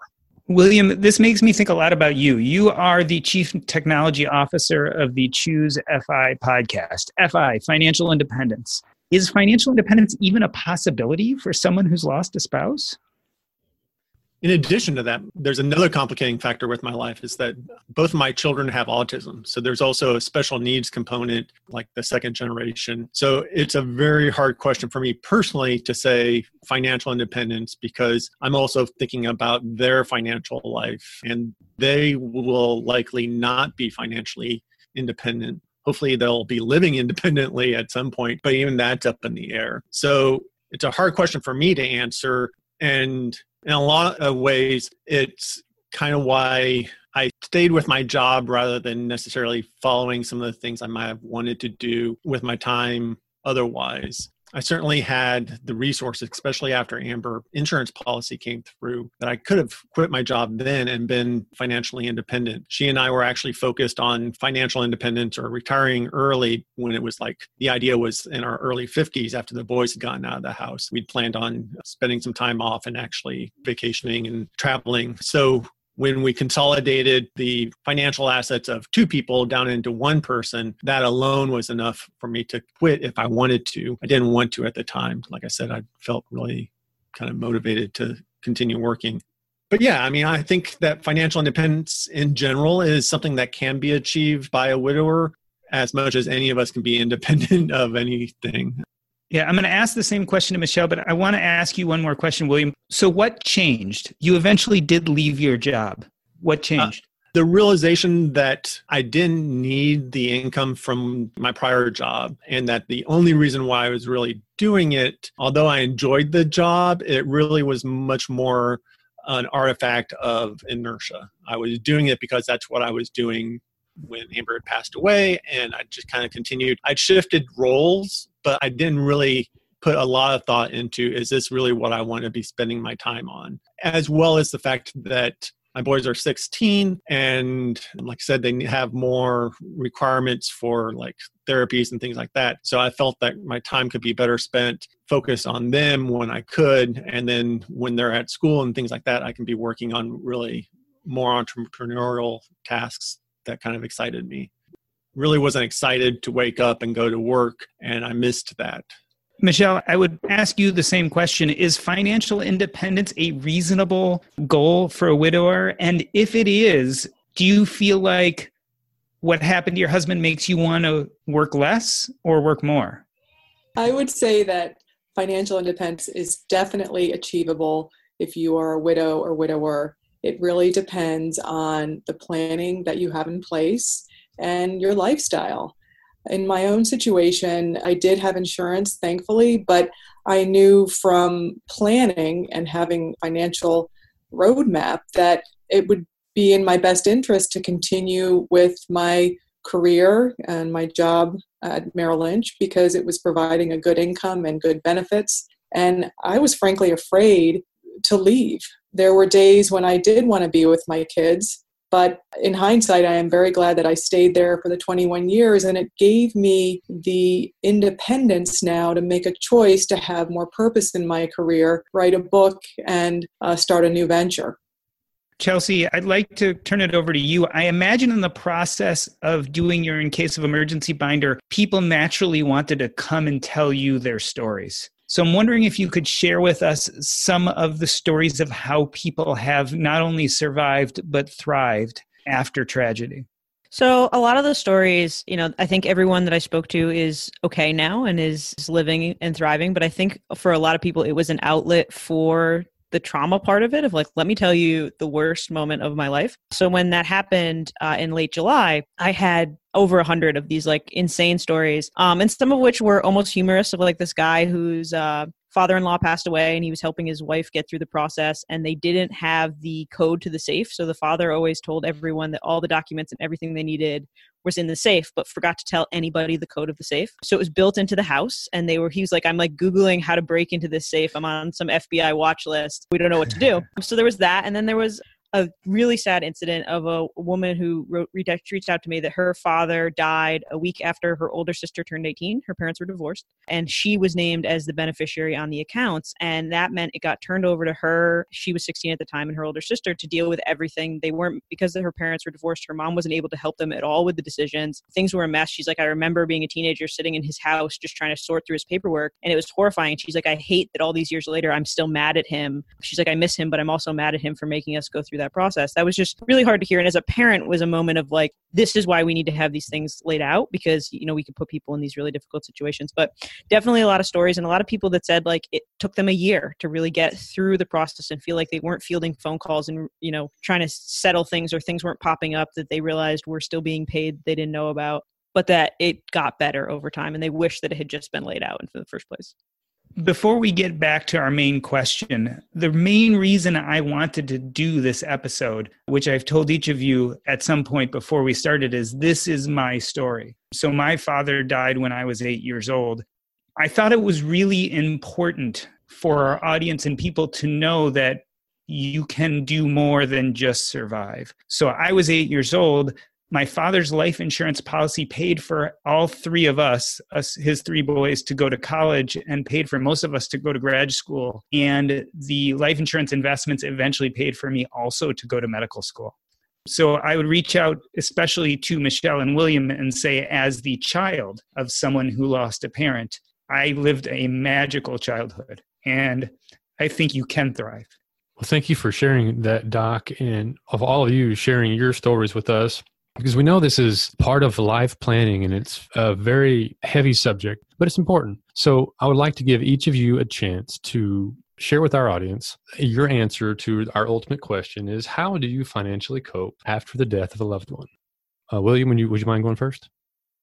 Speaker 7: William, this makes me think a lot about you. You are the Chief Technology Officer of the Choose FI podcast. FI, Financial Independence. Is financial independence even a possibility for someone who's lost a spouse?
Speaker 1: In addition to that there's another complicating factor with my life is that both my children have autism. So there's also a special needs component like the second generation. So it's a very hard question for me personally to say financial independence because i'm also thinking about their financial life and they will likely not be financially independent. Hopefully they'll be living independently at some point but even that's up in the air. So it's a hard question for me to answer. And in a lot of ways, it's kind of why I stayed with my job rather than necessarily following some of the things I might have wanted to do with my time otherwise. I certainly had the resources, especially after Amber insurance policy came through, that I could have quit my job then and been financially independent. She and I were actually focused on financial independence or retiring early when it was like the idea was in our early 50s after the boys had gotten out of the house. We'd planned on spending some time off and actually vacationing and traveling. So when we consolidated the financial assets of two people down into one person, that alone was enough for me to quit if I wanted to. I didn't want to at the time. Like I said, I felt really kind of motivated to continue working. But yeah, I mean, I think that financial independence in general is something that can be achieved by a widower as much as any of us can be independent of anything.
Speaker 7: Yeah, I'm going to ask the same question to Michelle, but I want to ask you one more question, William. So, what changed? You eventually did leave your job. What uh, changed? Uh,
Speaker 1: the realization that I didn't need the income from my prior job, and that the only reason why I was really doing it, although I enjoyed the job, it really was much more an artifact of inertia. I was doing it because that's what I was doing when Amber had passed away, and I just kind of continued. I'd shifted roles, but I didn't really put a lot of thought into is this really what I want to be spending my time on? As well as the fact that My boys are 16, and like I said, they have more requirements for like therapies and things like that. So I felt that my time could be better spent focus on them when I could. And then when they're at school and things like that, I can be working on really more entrepreneurial tasks that kind of excited me. Really wasn't excited to wake up and go to work, and I missed that.
Speaker 7: Michelle, I would ask you the same question. Is financial independence a reasonable goal for a widower? And if it is, do you feel like what happened to your husband makes you want to work less or work more?
Speaker 4: I would say that financial independence is definitely achievable if you are a widow or widower. It really depends on the planning that you have in place and your lifestyle. In my own situation, I did have insurance, thankfully, but I knew from planning and having financial roadmap that it would be in my best interest to continue with my career and my job at Merrill Lynch because it was providing a good income and good benefits. And I was frankly afraid to leave. There were days when I did want to be with my kids, but in hindsight, I am very glad that I stayed there for the 21 years, and it gave me the independence now to make a choice to have more purpose in my career, write a book, and uh, start a new venture.
Speaker 7: Chelsea, I'd like to turn it over to you. I imagine in the process of doing your in case of emergency binder, people naturally wanted to come and tell you their stories. So I'm wondering if you could share with us some of the stories of how people have not only survived but thrived after tragedy.
Speaker 2: So a lot of the stories, you know, I think everyone that I spoke to is okay now and is living and thriving, but I think for a lot of people it was an outlet for the trauma part of it of like let me tell you the worst moment of my life. So when that happened uh, in late july i had over a hundred of these like insane stories um, and some of which were almost humorous of like this guy whose uh, father-in-law passed away and he was helping his wife get through the process and they didn't have the code to the safe. So the father always told everyone that all the documents and everything they needed was in the safe, but forgot to tell anybody the code of the safe. So it was built into the house, and they were. He was like, "I'm like googling how to break into this safe. I'm on some FBI watch list. We don't know what to do." so there was that, and then there was a really sad incident of a woman who wrote, reached out to me that her father died a week after her older sister turned 18. Her parents were divorced, and she was named as the beneficiary on the accounts. And that meant it got turned over to her. She was 16 at the time, and her older sister to deal with everything. They weren't, because her parents were divorced, her mom wasn't able to help them at all with the decisions. Things were a mess. She's like, I remember being a teenager sitting in his house just trying to sort through his paperwork, and it was horrifying. She's like, I hate that all these years later, I'm still mad at him. She's like, I miss him, but I'm also mad at him for making us go through that that process. That was just really hard to hear. And as a parent, was a moment of like, this is why we need to have these things laid out because you know we could put people in these really difficult situations. But definitely a lot of stories and a lot of people that said like it took them a year to really get through the process and feel like they weren't fielding phone calls and you know trying to settle things or things weren't popping up that they realized were still being paid they didn't know about but that it got better over time and they wish that it had just been laid out in the first place
Speaker 7: before we get back to our main question, the main reason I wanted to do this episode, which I've told each of you at some point before we started, is this is my story. So, my father died when I was eight years old. I thought it was really important for our audience and people to know that you can do more than just survive. So, I was eight years old my father's life insurance policy paid for all three of us, us his three boys to go to college and paid for most of us to go to grad school. And the life insurance investments eventually paid for me also to go to medical school. So i would reach out especially to michelle and william and say as the child of someone who lost a parent i lived a magical childhood and i think you can thrive.
Speaker 6: Well thank you for sharing that doc and of all of you sharing your stories with us because we know this is part of life planning and it's a very heavy subject, but it's important. So I would like to give each of you a chance to share with our audience your answer to our ultimate question is how do you financially cope after the death of a loved one? Uh, William, would you, would you mind going first?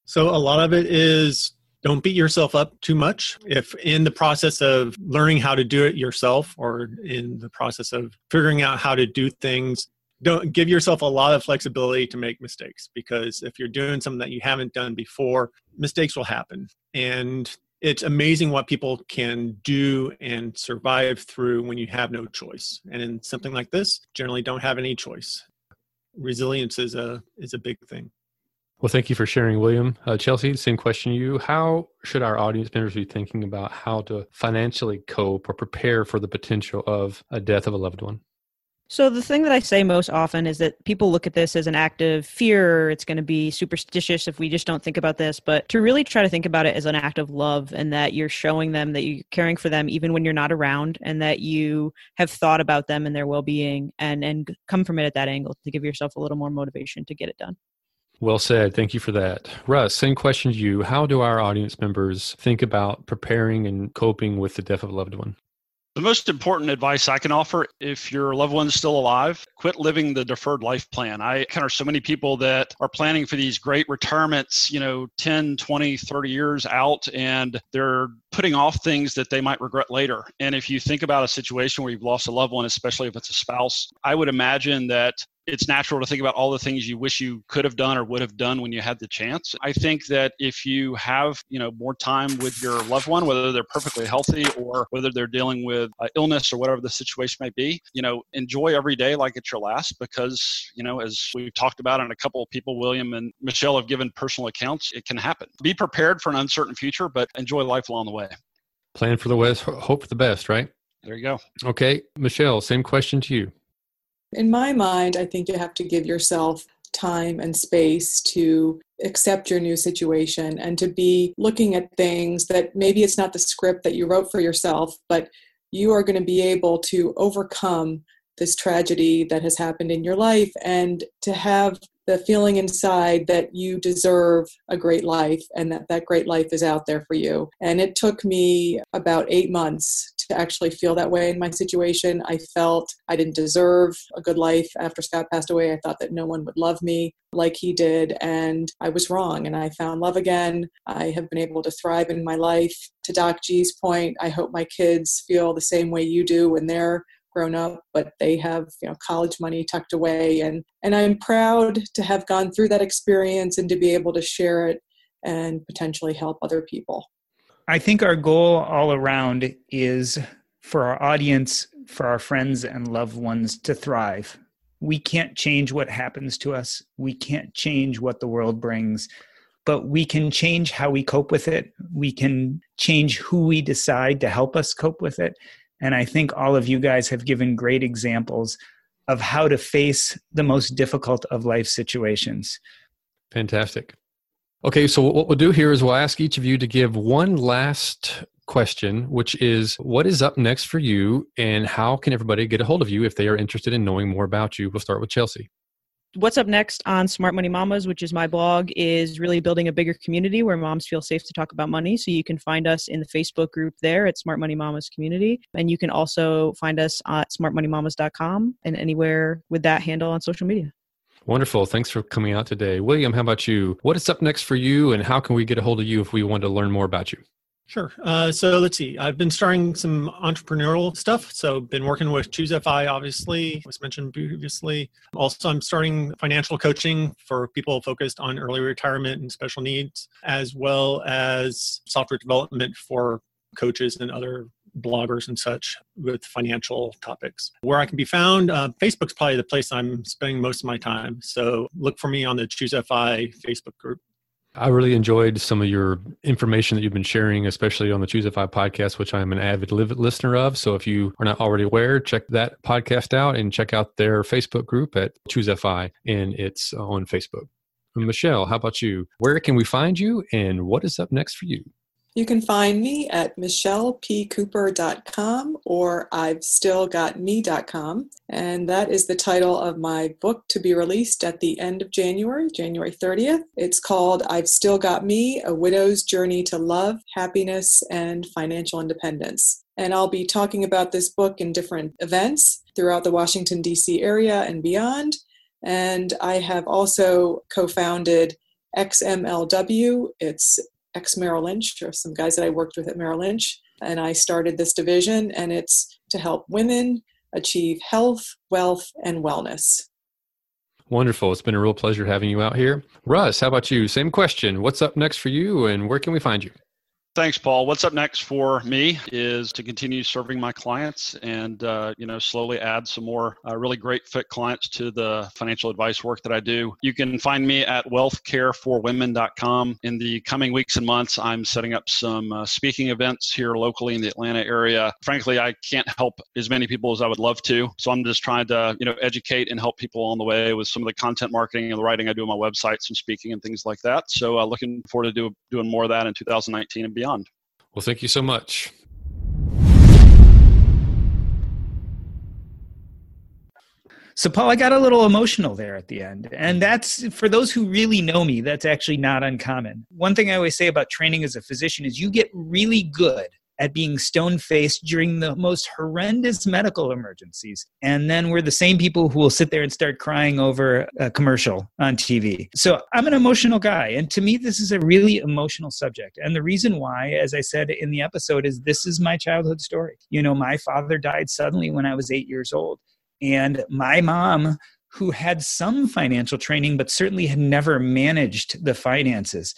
Speaker 1: So a lot of it is don't beat yourself up too much. If in the process of learning how to do it yourself or in the process of figuring out how to do things, don't give yourself a lot of flexibility to make mistakes because if you're doing something that you haven't done before mistakes will happen and it's amazing what people can do and survive through when you have no choice. And in something like this, generally don't have any choice. Resilience is a is a big thing.
Speaker 6: Well, thank you for sharing, William. Uh, Chelsea, same question to you. How should our audience members be thinking about how to financially cope or prepare for the potential of a death of a loved one?
Speaker 2: So the thing that I say most often is that people look at this as an act of fear. It's going to be superstitious if we just don't think about this, but to really try to think about it as an act of love and that you're showing them that you're caring for them even when you're not around and that you have thought about them and their well-being and and come from it at that angle to give yourself a little more motivation to get it done.
Speaker 6: Well said. Thank you for that. Russ, same question to you. How do our audience members think about preparing and coping with the death of a loved one?
Speaker 3: The most important advice I can offer if your loved one's still alive, quit living the deferred life plan. I encounter so many people that are planning for these great retirements, you know, 10, 20, 30 years out, and they're putting off things that they might regret later. And if you think about a situation where you've lost a loved one, especially if it's a spouse, I would imagine that it's natural to think about all the things you wish you could have done or would have done when you had the chance. I think that if you have, you know, more time with your loved one, whether they're perfectly healthy or whether they're dealing with uh, illness or whatever the situation might be, you know, enjoy every day like it's your last because, you know, as we've talked about and a couple of people, William and Michelle have given personal accounts, it can happen. Be prepared for an uncertain future, but enjoy life along the way.
Speaker 6: Plan for the West, hope for the best, right?
Speaker 3: There you go.
Speaker 6: Okay, Michelle, same question to you.
Speaker 4: In my mind, I think you have to give yourself time and space to accept your new situation and to be looking at things that maybe it's not the script that you wrote for yourself, but you are going to be able to overcome this tragedy that has happened in your life and to have the feeling inside that you deserve a great life and that that great life is out there for you. And it took me about eight months to actually feel that way in my situation. I felt I didn't deserve a good life after Scott passed away. I thought that no one would love me like he did, and I was wrong. And I found love again. I have been able to thrive in my life. To Doc G's point, I hope my kids feel the same way you do when they're grown up, but they have you know college money tucked away, and and I'm proud to have gone through that experience and to be able to share it and potentially help other people.
Speaker 7: I think our goal all around is for our audience, for our friends and loved ones to thrive. We can't change what happens to us. We can't change what the world brings, but we can change how we cope with it. We can change who we decide to help us cope with it. And I think all of you guys have given great examples of how to face the most difficult of life situations.
Speaker 6: Fantastic. Okay, so what we'll do here is we'll ask each of you to give one last question, which is what is up next for you and how can everybody get a hold of you if they are interested in knowing more about you? We'll start with Chelsea
Speaker 2: what's up next on Smart Money Mamas, which is my blog, is really building a bigger community where moms feel safe to talk about money. So you can find us in the Facebook group there at Smart Money Mamas Community. And you can also find us at smartmoneymamas.com and anywhere with that handle on social media.
Speaker 6: Wonderful. Thanks for coming out today. William, how about you? What is up next for you, and how can we get a hold of you if we want to learn more about you?
Speaker 1: Sure. Uh, so let's see. I've been starting some entrepreneurial stuff. So been working with ChooseFI, obviously, was mentioned previously. Also, I'm starting financial coaching for people focused on early retirement and special needs, as well as software development for coaches and other bloggers and such with financial topics. Where I can be found, uh, Facebook's probably the place I'm spending most of my time. So look for me on the ChooseFI Facebook group.
Speaker 6: I really enjoyed some of your information that you've been sharing, especially on the Choose ChooseFI podcast, which I'm an avid listener of. So if you are not already aware, check that podcast out and check out their Facebook group at ChooseFI, and it's on Facebook. Michelle, how about you? Where can we find you, and what is up next for you?
Speaker 4: You can find me at michellepcooper.com or I've still got me.com. And that is the title of my book to be released at the end of January, January 30th. It's called I've Still Got Me A Widow's Journey to Love, Happiness, and Financial Independence. And I'll be talking about this book in different events throughout the Washington, D.C. area and beyond. And I have also co founded XMLW. It's ex Merrill Lynch, or some guys that I worked with at Merrill Lynch. And I started this division, and it's to help women achieve health, wealth, and wellness.
Speaker 6: Wonderful. It's been a real pleasure having you out here. Russ, how about you? Same question. What's up next for you, and where can we find you?
Speaker 3: Thanks, Paul. What's up next for me is to continue serving my clients and uh, you know slowly add some more uh, really great fit clients to the financial advice work that I do. You can find me at wealthcareforwomen.com. In the coming weeks and months, I'm setting up some uh, speaking events here locally in the Atlanta area. Frankly, I can't help as many people as I would love to, so I'm just trying to you know educate and help people on the way with some of the content marketing and the writing I do on my website, some speaking and things like that. So, uh, looking forward to do, doing more of that in 2019 and beyond beyond.
Speaker 6: Well, thank you so much.
Speaker 7: So, Paul, I got a little emotional there at the end. And that's for those who really know me, that's actually not uncommon. One thing I always say about training as a physician is you get really good at being stone faced during the most horrendous medical emergencies. And then we're the same people who will sit there and start crying over a commercial on TV. So I'm an emotional guy. And to me, this is a really emotional subject. And the reason why, as I said in the episode, is this is my childhood story. You know, my father died suddenly when I was eight years old. And my mom who had some financial training, but certainly had never managed the finances,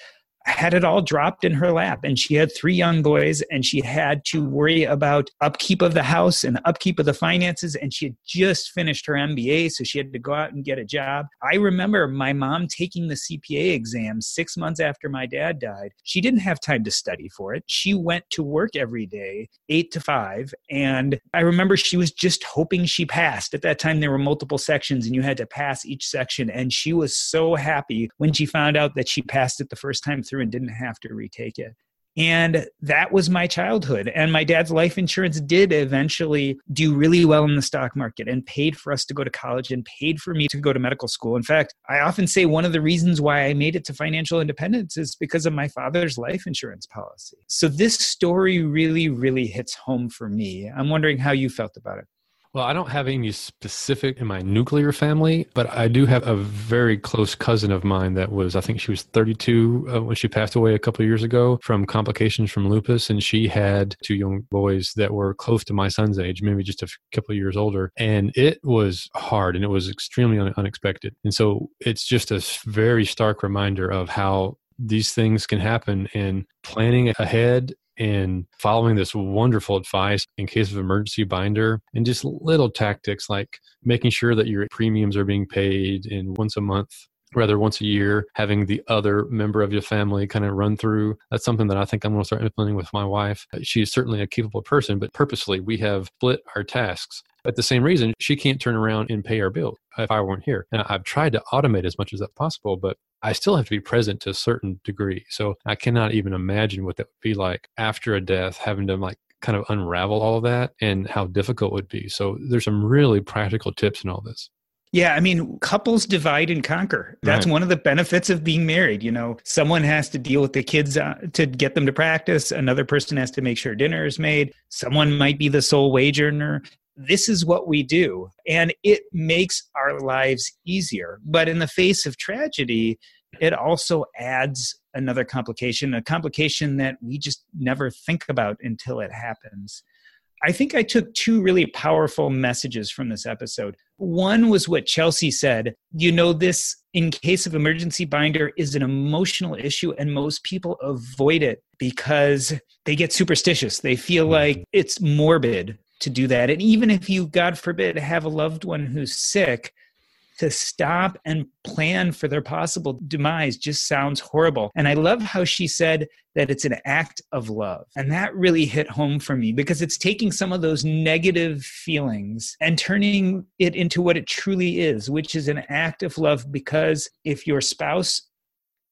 Speaker 7: had it all dropped in her lap and she had three young boys and she had to worry about upkeep of the house and upkeep of the finances and she had just finished her MBA so she had to go out and get a job. I remember my mom taking the CPA exam 6 months after my dad died. She didn't have time to study for it. She went to work every day 8 to 5 and I remember she was just hoping she passed. At that time there were multiple sections and you had to pass each section and she was so happy when she found out that she passed it the first time through through and didn't have to retake it. And that was my childhood. And my dad's life insurance did eventually do really well in the stock market and paid for us to go to college and paid for me to go to medical school. In fact, I often say one of the reasons why I made it to financial independence is because of my father's life insurance policy. So this story really, really hits home for me. I'm wondering how you felt about it.
Speaker 6: Well, I don't have any specific in my nuclear family, but I do have a very close cousin of mine that was, I think she was 32 uh, when she passed away a couple of years ago from complications from lupus. And she had two young boys that were close to my son's age, maybe just a couple of years older. And it was hard and it was extremely un- unexpected. And so it's just a very stark reminder of how these things can happen and planning ahead and following this wonderful advice in case of emergency binder and just little tactics like making sure that your premiums are being paid in once a month rather once a year having the other member of your family kind of run through. That's something that i think i'm going to start implementing with my wife. She's certainly a capable person but purposely we have split our tasks at the same reason, she can't turn around and pay our bill if I weren't here. Now, I've tried to automate as much as that possible, but I still have to be present to a certain degree. So I cannot even imagine what that would be like after a death, having to like kind of unravel all of that and how difficult it would be. So there's some really practical tips in all this.
Speaker 7: Yeah, I mean, couples divide and conquer. That's right. one of the benefits of being married. You know, someone has to deal with the kids uh, to get them to practice. Another person has to make sure dinner is made. Someone might be the sole wage earner this is what we do. And it makes our lives easier. But in the face of tragedy, it also adds another complication, a complication that we just never think about until it happens. I think I took two really powerful messages from this episode. One was what Chelsea said. You know, this, in case of emergency binder, is an emotional issue, and most people avoid it because they get superstitious. They feel mm-hmm. like it's morbid to do that. And even if you, God forbid, have a loved one who's sick, to stop and plan for their possible demise just sounds horrible. And I love how she said that it's an act of love. And that really hit home for me because it's taking some of those negative feelings and turning it into what it truly is, which is an act of love. Because if your spouse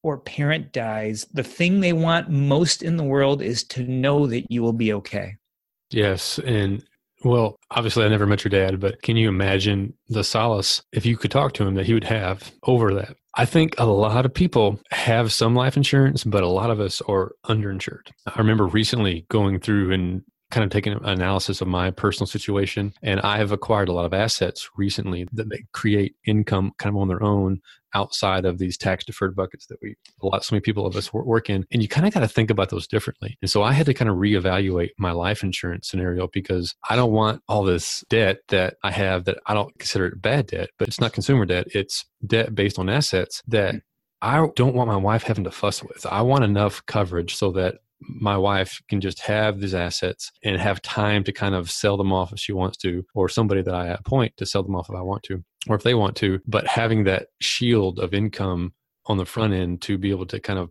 Speaker 7: or parent dies, the thing they want most in the world is to know that you will be okay.
Speaker 6: Yes. And well, obviously, I never met your dad, but can you imagine the solace if you could talk to him that he would have over that? I think a lot of people have some life insurance, but a lot of us are underinsured. I remember recently going through and kind of taking an analysis of my personal situation, and I have acquired a lot of assets recently that they create income kind of on their own outside of these tax deferred buckets that we a lot so many people of us work in and you kind of got to think about those differently and so i had to kind of reevaluate my life insurance scenario because i don't want all this debt that i have that i don't consider it bad debt but it's not consumer debt it's debt based on assets that mm. I don't want my wife having to fuss with. I want enough coverage so that my wife can just have these assets and have time to kind of sell them off if she wants to, or somebody that I appoint to sell them off if I want to, or if they want to. But having that shield of income on the front end to be able to kind of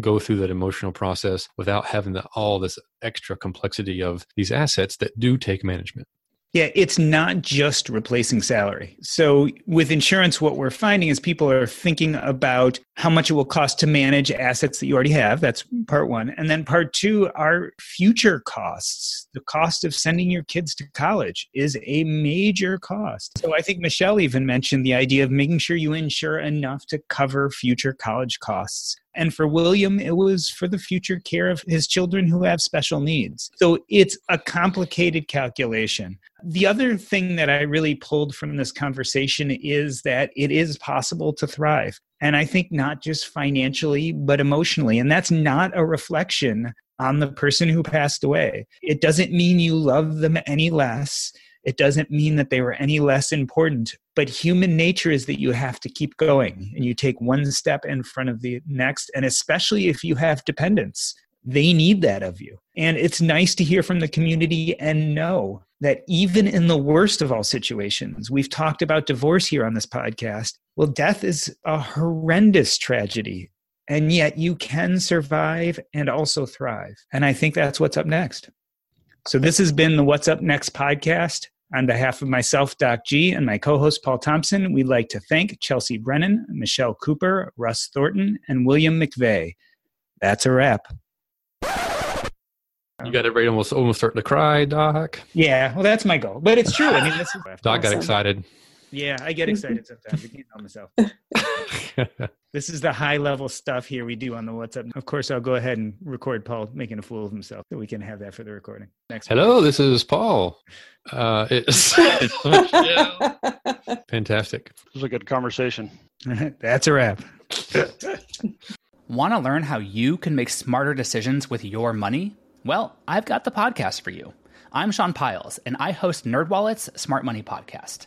Speaker 6: go through that emotional process without having the, all this extra complexity of these assets that do take management.
Speaker 7: Yeah, it's not just replacing salary. So, with insurance, what we're finding is people are thinking about how much it will cost to manage assets that you already have. That's part one. And then part two are future costs. The cost of sending your kids to college is a major cost. So, I think Michelle even mentioned the idea of making sure you insure enough to cover future college costs. And for William, it was for the future care of his children who have special needs. So it's a complicated calculation. The other thing that I really pulled from this conversation is that it is possible to thrive. And I think not just financially, but emotionally. And that's not a reflection on the person who passed away. It doesn't mean you love them any less. It doesn't mean that they were any less important, but human nature is that you have to keep going and you take one step in front of the next. And especially if you have dependents, they need that of you. And it's nice to hear from the community and know that even in the worst of all situations, we've talked about divorce here on this podcast. Well, death is a horrendous tragedy. And yet you can survive and also thrive. And I think that's what's up next. So, this has been the What's Up Next podcast. On behalf of myself, Doc G, and my co host, Paul Thompson, we'd like to thank Chelsea Brennan, Michelle Cooper, Russ Thornton, and William McVeigh. That's a wrap.
Speaker 6: You got everybody almost almost starting to cry, Doc.
Speaker 7: Yeah, well, that's my goal. But it's true. I mean, this is
Speaker 6: Doc got excited.
Speaker 7: Yeah, I get excited sometimes. I can't help myself. this is the high level stuff here we do on the What's Up. Of course, I'll go ahead and record Paul making a fool of himself so we can have that for the recording. Next.
Speaker 6: Hello, this is Paul. Uh, it's fantastic.
Speaker 3: This was a good conversation.
Speaker 7: That's a wrap.
Speaker 9: Want to learn how you can make smarter decisions with your money? Well, I've got the podcast for you. I'm Sean Pyles, and I host NerdWallet's Smart Money Podcast.